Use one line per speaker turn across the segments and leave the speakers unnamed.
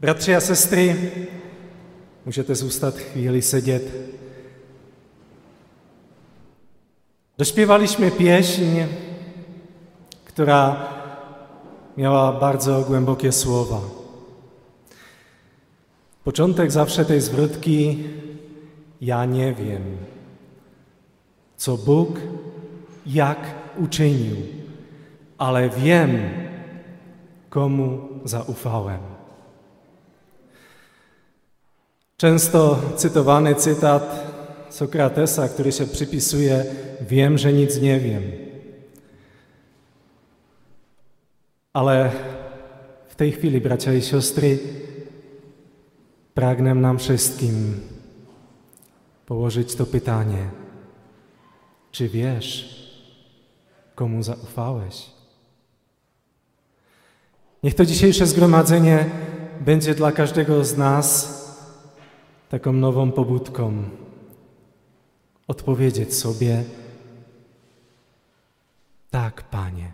Bratři a sestry, můžete zůstat chvíli sedět. Dośpiewaliśmy pieśń, która miała bardzo głębokie słowa. Początek zawsze tej zwrotki ja nie wiem, co Bóg jak uczynił, ale wiem, komu zaufałem. Często cytowany cytat Sokratesa, który się przypisuje wiem, że nic nie wiem. Ale w tej chwili, bracia i siostry, pragnę nam wszystkim położyć to pytanie: czy wiesz, komu zaufałeś? Niech to dzisiejsze zgromadzenie będzie dla każdego z nas taką nową pobudką. Odpowiedzieć sobie: Tak, Panie.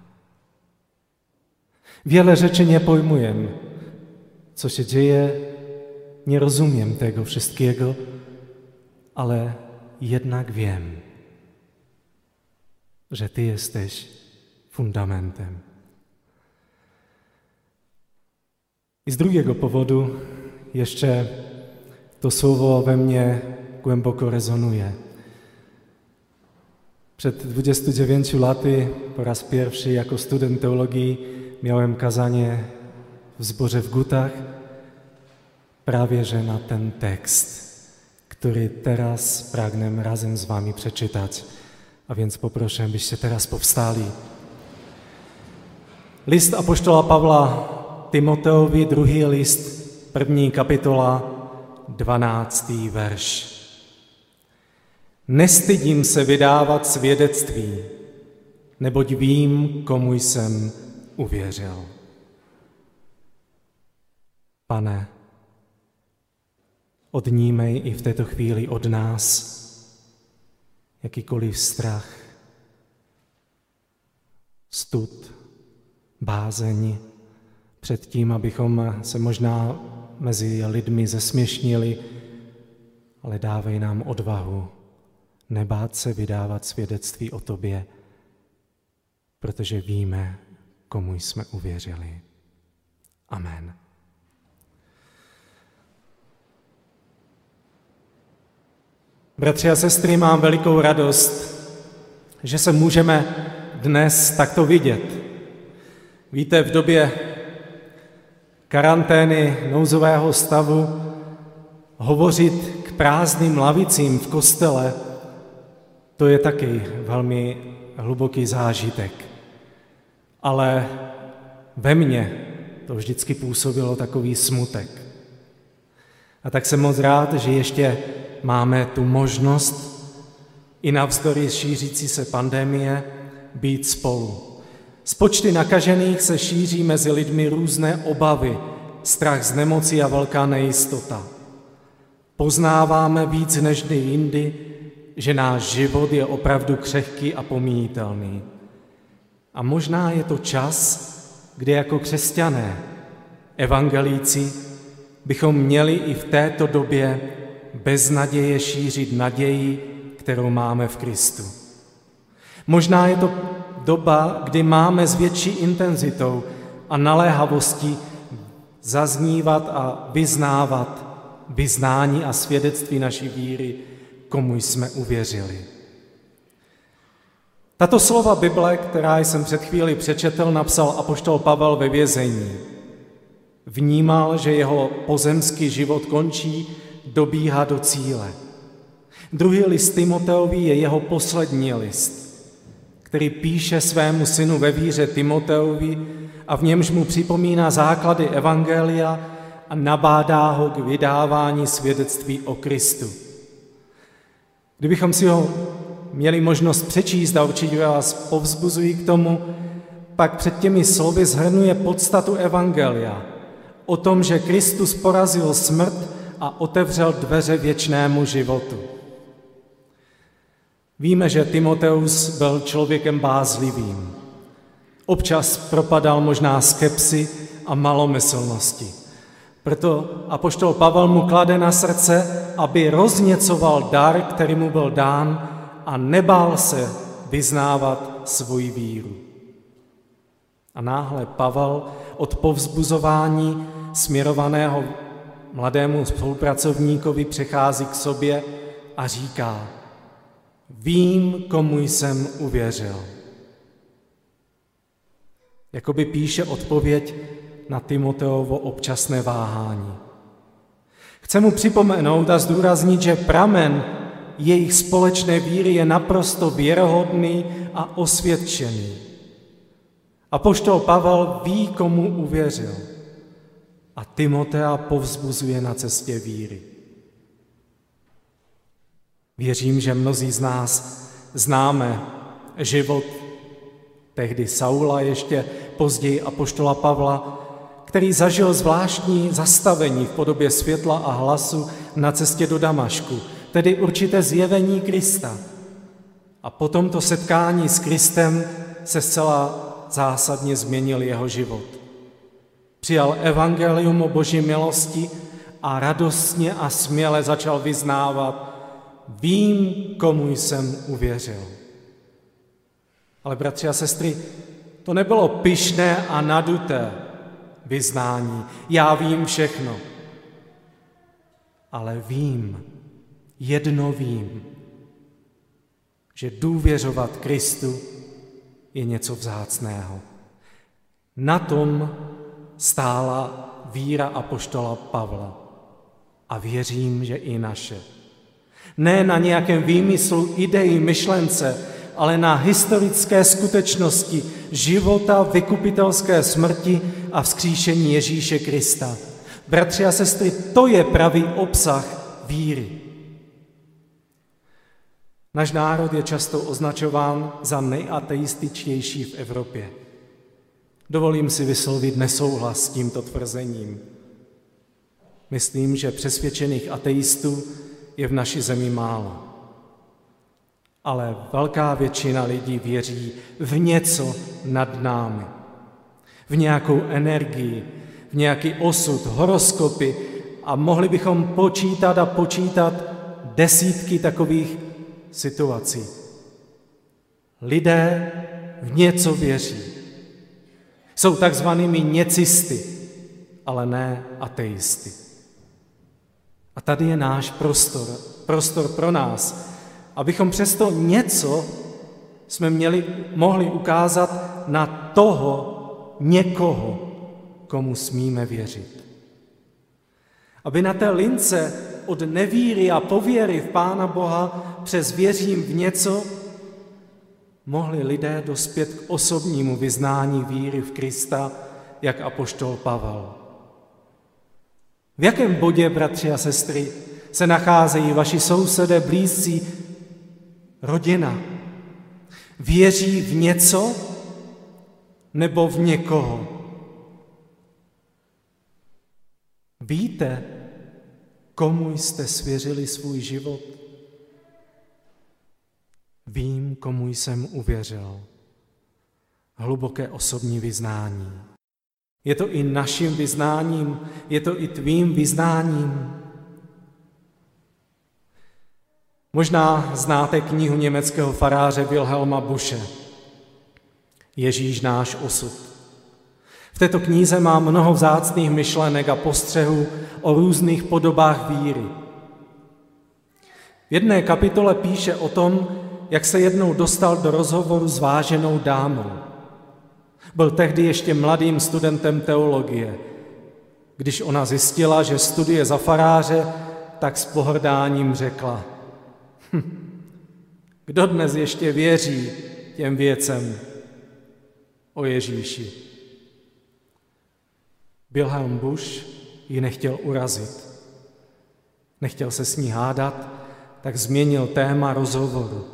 Wiele rzeczy nie pojmuję, co się dzieje, nie rozumiem tego wszystkiego, ale jednak wiem, że Ty jesteś fundamentem. I z drugiego powodu jeszcze to słowo we mnie głęboko rezonuje. Przed 29 laty po raz pierwszy jako student teologii miałem kazanie w zborze w Gutach prawie że na ten tekst, który teraz pragnę razem z wami przeczytać. A więc poproszę, abyście teraz powstali. List Apoštola Pavla Timoteovi, druhý list, první kapitola, 12. verš. Nestydím se vydávat svědectví, neboť vím, komu jsem uvěřil. Pane, odnímej i v této chvíli od nás jakýkoliv strach, stud, bázeň před tím, abychom se možná mezi lidmi zesměšnili, ale dávej nám odvahu nebát se vydávat svědectví o tobě, protože víme, komu jsme uvěřili. Amen. Bratři a sestry, mám velikou radost, že se můžeme dnes takto vidět. Víte, v době karantény nouzového stavu hovořit k prázdným lavicím v kostele, to je taky velmi hluboký zážitek. Ale ve mně to vždycky působilo takový smutek. A tak jsem moc rád, že ještě máme tu možnost i navzdory šířící se pandemie být spolu. Z počty nakažených se šíří mezi lidmi různé obavy, strach z nemoci a velká nejistota. Poznáváme víc než kdy jindy, že náš život je opravdu křehký a pomíjitelný. A možná je to čas, kdy jako křesťané, evangelíci, bychom měli i v této době bez naděje šířit naději, kterou máme v Kristu. Možná je to doba, kdy máme s větší intenzitou a naléhavostí zaznívat a vyznávat vyznání a svědectví naší víry, komu jsme uvěřili. Tato slova Bible, která jsem před chvíli přečetl, napsal apoštol Pavel ve vězení. Vnímal, že jeho pozemský život končí, dobíhá do cíle. Druhý list Timoteovi je jeho poslední list, který píše svému synu ve víře Timoteovi a v němž mu připomíná základy Evangelia a nabádá ho k vydávání svědectví o Kristu. Kdybychom si ho měli možnost přečíst a určitě vás povzbuzují k tomu, pak před těmi slovy zhrnuje podstatu Evangelia o tom, že Kristus porazil smrt a otevřel dveře věčnému životu. Víme, že Timoteus byl člověkem bázlivým. Občas propadal možná skepsi a malomyslnosti. Proto apoštol Pavel mu klade na srdce, aby rozněcoval dar, který mu byl dán a nebál se vyznávat svoji víru. A náhle Pavel od povzbuzování směrovaného mladému spolupracovníkovi přechází k sobě a říká, vím, komu jsem uvěřil. Jakoby píše odpověď na Timoteovo občasné váhání. Chce mu připomenout a zdůraznit, že pramen jejich společné víry je naprosto věrohodný a osvědčený. A poštol Pavel ví, komu uvěřil. A Timotea povzbuzuje na cestě víry. Věřím, že mnozí z nás známe život tehdy Saula, ještě později apoštola Pavla, který zažil zvláštní zastavení v podobě světla a hlasu na cestě do Damašku, tedy určité zjevení Krista. A po tomto setkání s Kristem se zcela zásadně změnil jeho život. Přijal evangelium o boží milosti a radostně a směle začal vyznávat, vím, komu jsem uvěřil. Ale bratři a sestry, to nebylo pyšné a naduté vyznání. Já vím všechno. Ale vím, jedno vím, že důvěřovat Kristu je něco vzácného. Na tom stála víra apoštola Pavla a věřím, že i naše. Ne na nějakém výmyslu, ideji, myšlence, ale na historické skutečnosti života, vykupitelské smrti a vzkříšení Ježíše Krista. Bratři a sestry, to je pravý obsah víry. Náš národ je často označován za nejateističtější v Evropě. Dovolím si vyslovit nesouhlas s tímto tvrzením. Myslím, že přesvědčených ateistů je v naší zemi málo. Ale velká většina lidí věří v něco nad námi. V nějakou energii, v nějaký osud, horoskopy a mohli bychom počítat a počítat desítky takových situací. Lidé v něco věří. Jsou takzvanými něcisty, ale ne ateisty. A tady je náš prostor, prostor pro nás, abychom přesto něco jsme měli, mohli ukázat na toho někoho, komu smíme věřit. Aby na té lince od nevíry a pověry v Pána Boha přes věřím v něco, mohli lidé dospět k osobnímu vyznání víry v Krista, jak apoštol Pavel. V jakém bodě, bratři a sestry, se nacházejí vaši sousedé, blízcí, rodina? Věří v něco nebo v někoho? Víte, komu jste svěřili svůj život? Vím, komu jsem uvěřil. Hluboké osobní vyznání. Je to i naším vyznáním, je to i tvým vyznáním. Možná znáte knihu německého faráře Wilhelma Busche. Ježíš náš osud. V této knize má mnoho vzácných myšlenek a postřehů o různých podobách víry. V jedné kapitole píše o tom, jak se jednou dostal do rozhovoru s váženou dámou. Byl tehdy ještě mladým studentem teologie. Když ona zjistila, že studuje za faráře, tak s pohrdáním řekla, hm, kdo dnes ještě věří těm věcem o Ježíši? Wilhelm Busch ji nechtěl urazit. Nechtěl se s ní hádat, tak změnil téma rozhovoru.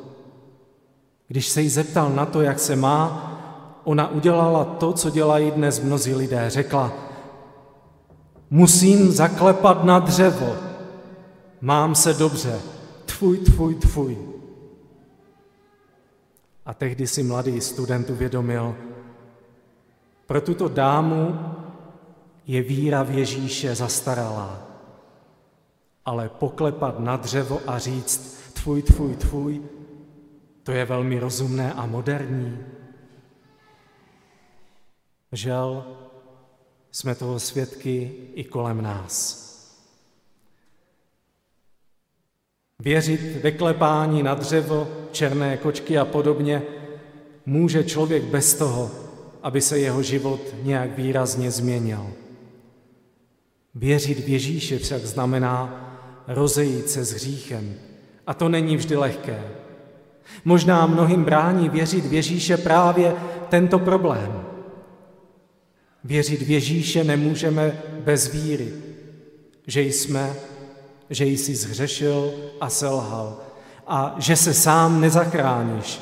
Když se jí zeptal na to, jak se má, ona udělala to, co dělají dnes mnozí lidé. Řekla, musím zaklepat na dřevo, mám se dobře, tfuj, tfuj, tfuj. A tehdy si mladý student uvědomil, pro tuto dámu je víra v Ježíše zastaralá. Ale poklepat na dřevo a říct tvůj, tvůj, tvůj, to je velmi rozumné a moderní. Žel, jsme toho svědky i kolem nás. Věřit ve klepání na dřevo, černé kočky a podobně může člověk bez toho, aby se jeho život nějak výrazně změnil. Věřit v Ježíše však znamená rozejít se s hříchem. A to není vždy lehké. Možná mnohým brání věřit v Ježíše právě tento problém. Věřit v Ježíše nemůžeme bez víry, že jsme, že jsi zhřešil a selhal a že se sám nezachráníš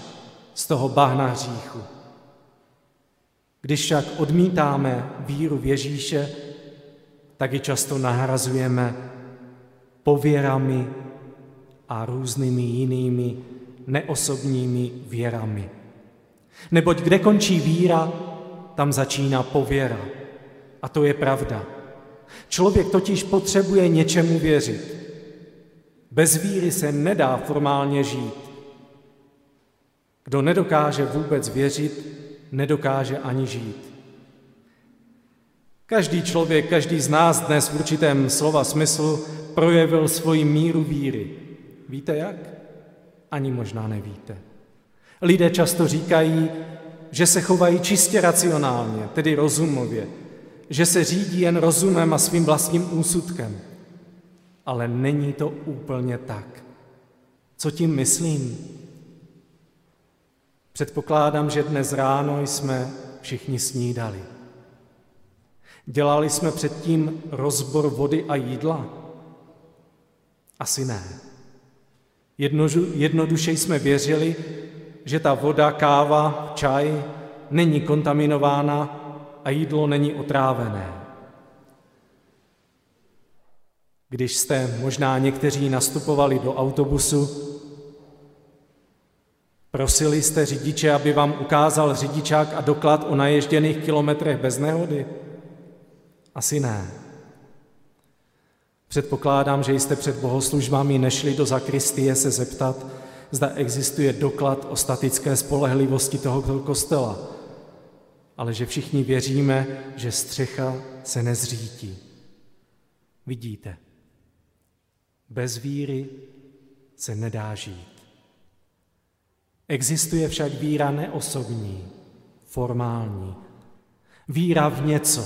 z toho bahna hříchu. Když však odmítáme víru v Ježíše, tak ji často nahrazujeme pověrami a různými jinými neosobními věrami. Neboť kde končí víra, tam začíná pověra. A to je pravda. Člověk totiž potřebuje něčemu věřit. Bez víry se nedá formálně žít. Kdo nedokáže vůbec věřit, nedokáže ani žít. Každý člověk, každý z nás dnes v určitém slova smyslu projevil svoji míru víry. Víte jak? Ani možná nevíte. Lidé často říkají, že se chovají čistě racionálně, tedy rozumově, že se řídí jen rozumem a svým vlastním úsudkem. Ale není to úplně tak. Co tím myslím? Předpokládám, že dnes ráno jsme všichni snídali. Dělali jsme předtím rozbor vody a jídla? Asi ne. Jednoduše jsme věřili, že ta voda, káva, čaj není kontaminována a jídlo není otrávené. Když jste možná někteří nastupovali do autobusu, prosili jste řidiče, aby vám ukázal řidičák a doklad o naježděných kilometrech bez nehody? Asi ne. Předpokládám, že jste před bohoslužbami nešli do zakristie se zeptat, zda existuje doklad o statické spolehlivosti tohoto kostela, ale že všichni věříme, že střecha se nezřítí. Vidíte, bez víry se nedá žít. Existuje však víra neosobní, formální, víra v něco,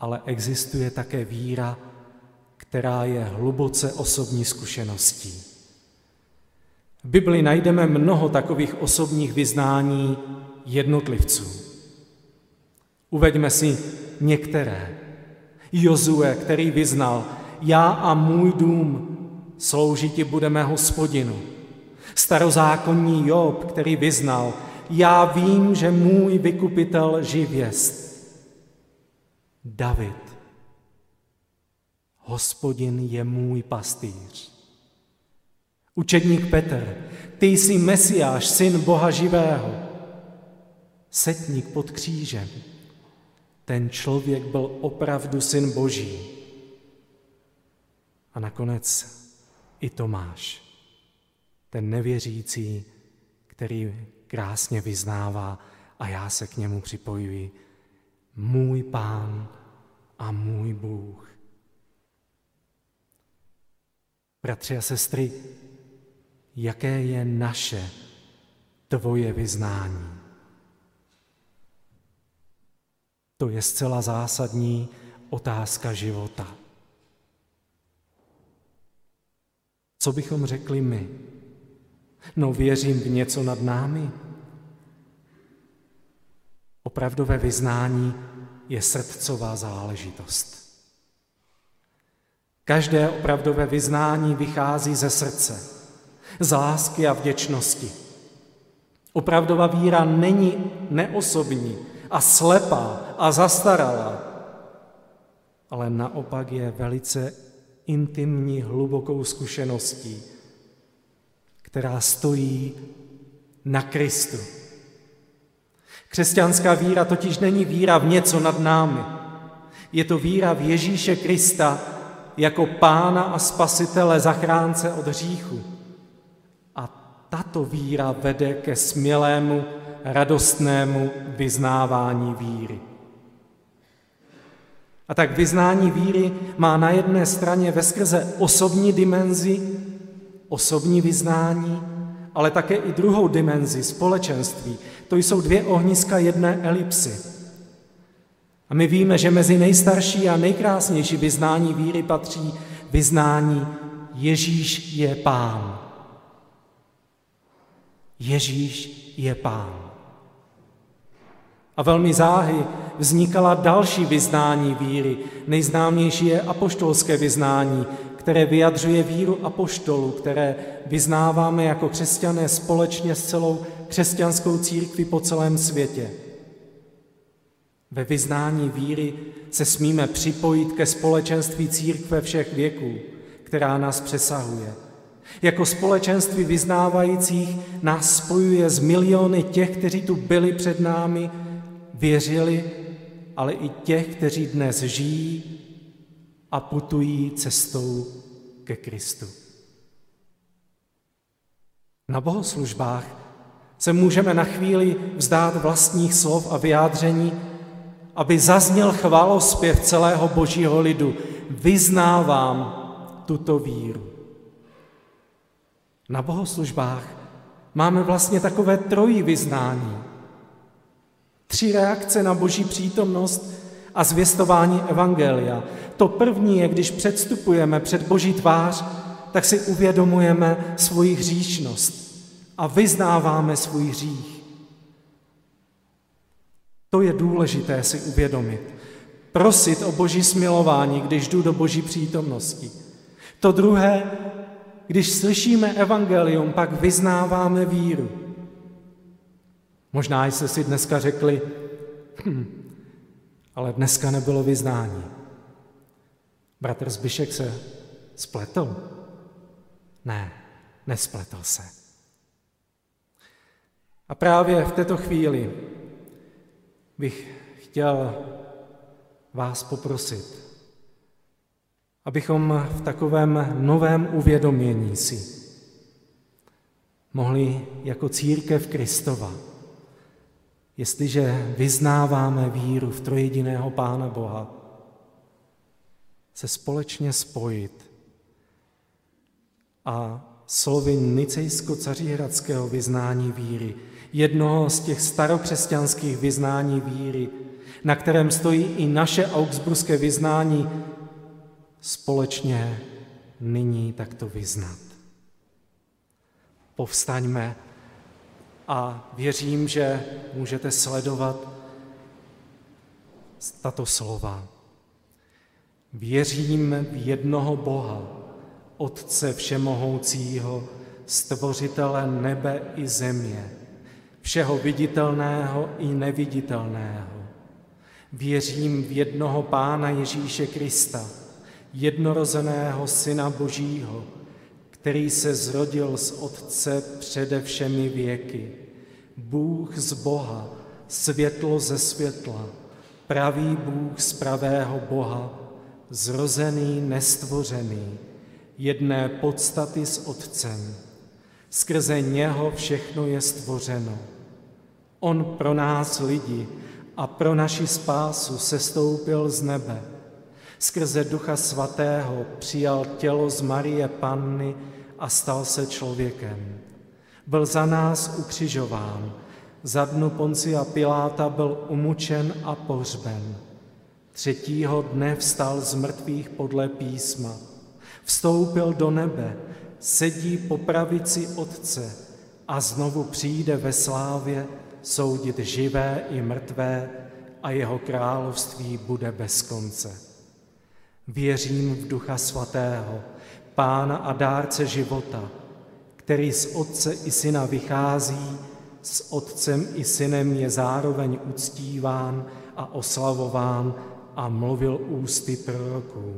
ale existuje také víra, která je hluboce osobní zkušeností. V Bibli najdeme mnoho takových osobních vyznání jednotlivců. Uveďme si některé. Jozue, který vyznal, já a můj dům sloužiti budeme hospodinu. Starozákonní Job, který vyznal, já vím, že můj vykupitel živěst. David, hospodin je můj pastýř. Učedník Petr, ty jsi Mesiáš, syn Boha živého. Setník pod křížem, ten člověk byl opravdu syn Boží. A nakonec i Tomáš, ten nevěřící, který krásně vyznává a já se k němu připojuji, můj pán a můj Bůh. Bratři a sestry, jaké je naše, tvoje vyznání? To je zcela zásadní otázka života. Co bychom řekli my? No věřím v něco nad námi. Opravdové vyznání je srdcová záležitost. Každé opravdové vyznání vychází ze srdce, z lásky a vděčnosti. Opravdová víra není neosobní a slepá a zastaralá, ale naopak je velice intimní, hlubokou zkušeností, která stojí na Kristu. Křesťanská víra totiž není víra v něco nad námi, Je to víra v Ježíše Krista jako pána a spasitele zachránce od hříchu. Tato víra vede ke smělému, radostnému vyznávání víry. A tak vyznání víry má na jedné straně veskrze osobní dimenzi, osobní vyznání, ale také i druhou dimenzi, společenství. To jsou dvě ohniska jedné elipsy. A my víme, že mezi nejstarší a nejkrásnější vyznání víry patří vyznání Ježíš je Pán. Ježíš je Pán. A velmi záhy vznikala další vyznání víry. Nejznámější je apoštolské vyznání, které vyjadřuje víru apoštolů, které vyznáváme jako křesťané společně s celou křesťanskou církví po celém světě. Ve vyznání víry se smíme připojit ke společenství církve všech věků, která nás přesahuje. Jako společenství vyznávajících nás spojuje z miliony těch, kteří tu byli před námi, věřili, ale i těch, kteří dnes žijí a putují cestou ke Kristu. Na bohoslužbách se můžeme na chvíli vzdát vlastních slov a vyjádření, aby zazněl chválospěv celého božího lidu. Vyznávám tuto víru. Na bohoslužbách máme vlastně takové trojí vyznání. Tři reakce na boží přítomnost a zvěstování Evangelia. To první je, když předstupujeme před boží tvář, tak si uvědomujeme svoji hříšnost a vyznáváme svůj hřích. To je důležité si uvědomit. Prosit o boží smilování, když jdu do boží přítomnosti. To druhé, když slyšíme evangelium, pak vyznáváme víru. Možná jste si dneska řekli, hm, ale dneska nebylo vyznání. Bratr Zbyšek se spletl? Ne, nespletl se. A právě v této chvíli bych chtěl vás poprosit, abychom v takovém novém uvědomění si mohli jako církev Kristova, jestliže vyznáváme víru v trojediného Pána Boha, se společně spojit a slovy nicejsko-caříhradského vyznání víry, jednoho z těch starokřesťanských vyznání víry, na kterém stojí i naše augsburské vyznání, společně nyní takto vyznat. Povstaňme a věřím, že můžete sledovat tato slova. Věřím v jednoho Boha, Otce Všemohoucího, Stvořitele nebe i země, všeho viditelného i neviditelného. Věřím v jednoho Pána Ježíše Krista, jednorozeného Syna Božího, který se zrodil z Otce přede všemi věky. Bůh z Boha, světlo ze světla, pravý Bůh z pravého Boha, zrozený, nestvořený, jedné podstaty s Otcem. Skrze něho všechno je stvořeno. On pro nás lidi a pro naši spásu sestoupil z nebe Skrze Ducha Svatého přijal tělo z Marie Panny a stal se člověkem. Byl za nás ukřižován, za dnu Poncia Piláta byl umučen a pohřben. Třetího dne vstal z mrtvých podle písma. Vstoupil do nebe, sedí po pravici Otce a znovu přijde ve slávě soudit živé i mrtvé a jeho království bude bez konce. Věřím v Ducha Svatého, Pána a dárce života, který z Otce i Syna vychází, s Otcem i Synem je zároveň uctíván a oslavován a mluvil ústy proroků.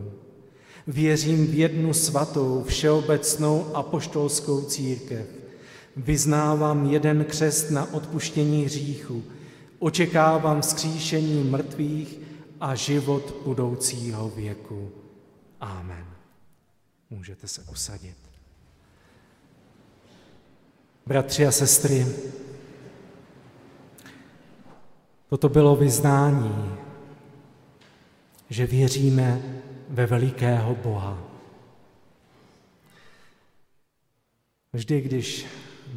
Věřím v jednu svatou, všeobecnou apoštolskou církev. Vyznávám jeden křest na odpuštění hříchu. Očekávám vzkříšení mrtvých a život budoucího věku. Amen. Můžete se usadit. Bratři a sestry, toto bylo vyznání, že věříme ve velikého Boha. Vždy, když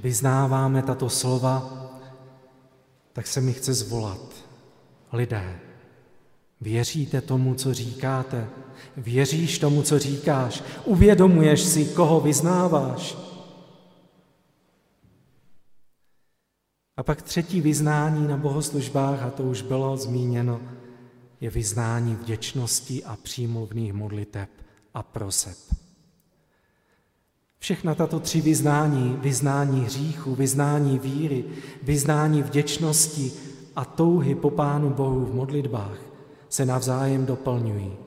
vyznáváme tato slova, tak se mi chce zvolat. Lidé, věříte tomu, co říkáte? Věříš tomu, co říkáš? Uvědomuješ si, koho vyznáváš? A pak třetí vyznání na bohoslužbách, a to už bylo zmíněno, je vyznání vděčnosti a přímluvných modliteb a proseb. Všechna tato tři vyznání, vyznání hříchu, vyznání víry, vyznání vděčnosti a touhy po Pánu Bohu v modlitbách se navzájem doplňují.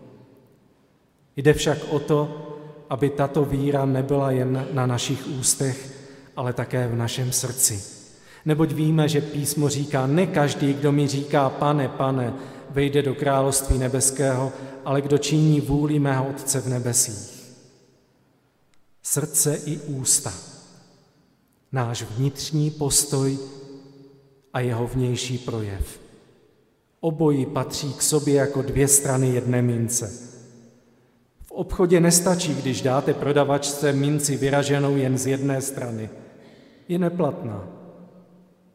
Jde však o to, aby tato víra nebyla jen na našich ústech, ale také v našem srdci. Neboť víme, že písmo říká, ne každý, kdo mi říká, pane, pane, vejde do království nebeského, ale kdo činí vůli mého Otce v nebesích. Srdce i ústa, náš vnitřní postoj a jeho vnější projev. Obojí patří k sobě jako dvě strany jedné mince. V obchodě nestačí, když dáte prodavačce minci vyraženou jen z jedné strany. Je neplatná.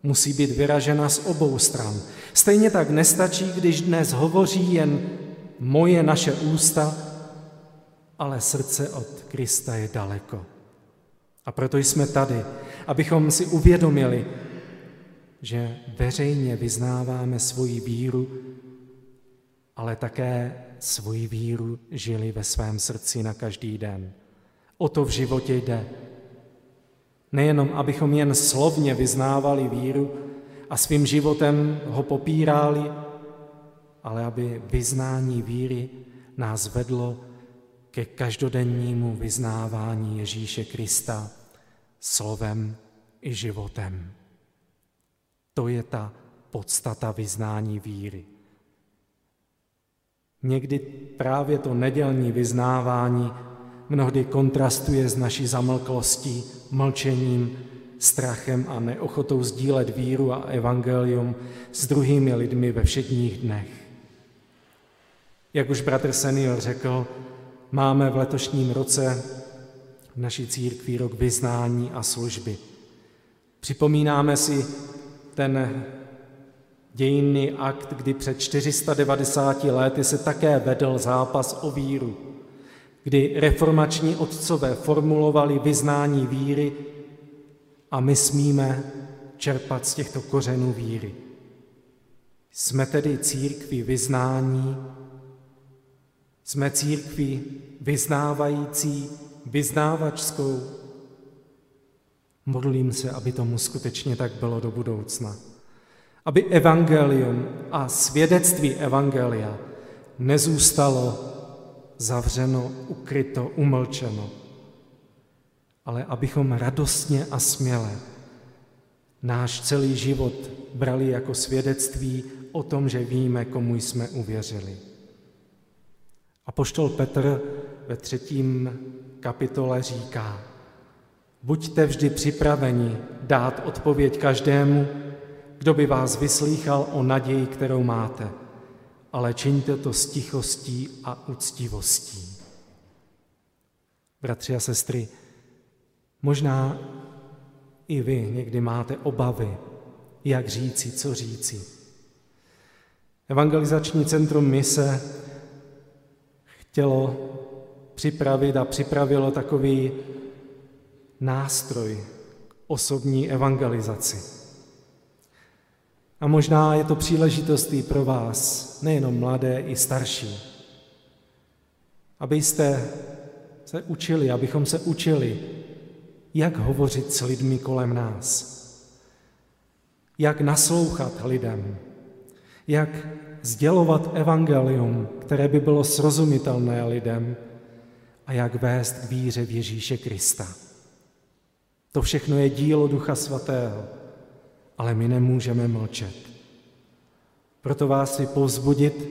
Musí být vyražena z obou stran. Stejně tak nestačí, když dnes hovoří jen moje naše ústa, ale srdce od Krista je daleko. A proto jsme tady, abychom si uvědomili, že veřejně vyznáváme svoji víru, ale také svoji víru žili ve svém srdci na každý den. O to v životě jde. Nejenom, abychom jen slovně vyznávali víru a svým životem ho popírali, ale aby vyznání víry nás vedlo ke každodennímu vyznávání Ježíše Krista slovem i životem. To je ta podstata vyznání víry. Někdy právě to nedělní vyznávání mnohdy kontrastuje s naší zamlklostí, mlčením, strachem a neochotou sdílet víru a evangelium s druhými lidmi ve všedních dnech. Jak už bratr senior řekl, máme v letošním roce v naší církvi rok vyznání a služby. Připomínáme si ten dějinný akt, kdy před 490 lety se také vedl zápas o víru, kdy reformační otcové formulovali vyznání víry a my smíme čerpat z těchto kořenů víry. Jsme tedy církví vyznání, jsme církví vyznávající, vyznávačskou, Modlím se, aby tomu skutečně tak bylo do budoucna. Aby evangelium a svědectví evangelia nezůstalo zavřeno, ukryto, umlčeno, ale abychom radostně a směle náš celý život brali jako svědectví o tom, že víme, komu jsme uvěřili. A poštol Petr ve třetím kapitole říká, Buďte vždy připraveni dát odpověď každému, kdo by vás vyslýchal o naději, kterou máte, ale čiňte to s tichostí a úctivostí. Bratři a sestry, možná i vy někdy máte obavy, jak říci, co říci. Evangelizační centrum mise chtělo připravit a připravilo takový nástroj k osobní evangelizaci. A možná je to příležitost i pro vás, nejenom mladé, i starší, abyste se učili, abychom se učili, jak hovořit s lidmi kolem nás, jak naslouchat lidem, jak sdělovat evangelium, které by bylo srozumitelné lidem a jak vést k víře v Ježíše Krista. To všechno je dílo Ducha Svatého, ale my nemůžeme mlčet. Proto vás si povzbudit,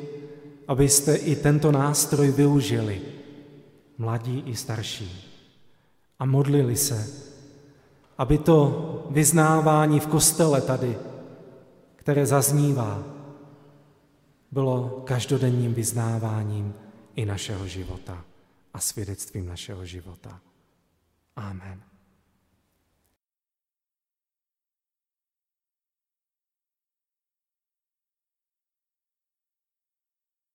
abyste i tento nástroj využili, mladí i starší, a modlili se, aby to vyznávání v kostele tady, které zaznívá, bylo každodenním vyznáváním i našeho života a svědectvím našeho života. Amen.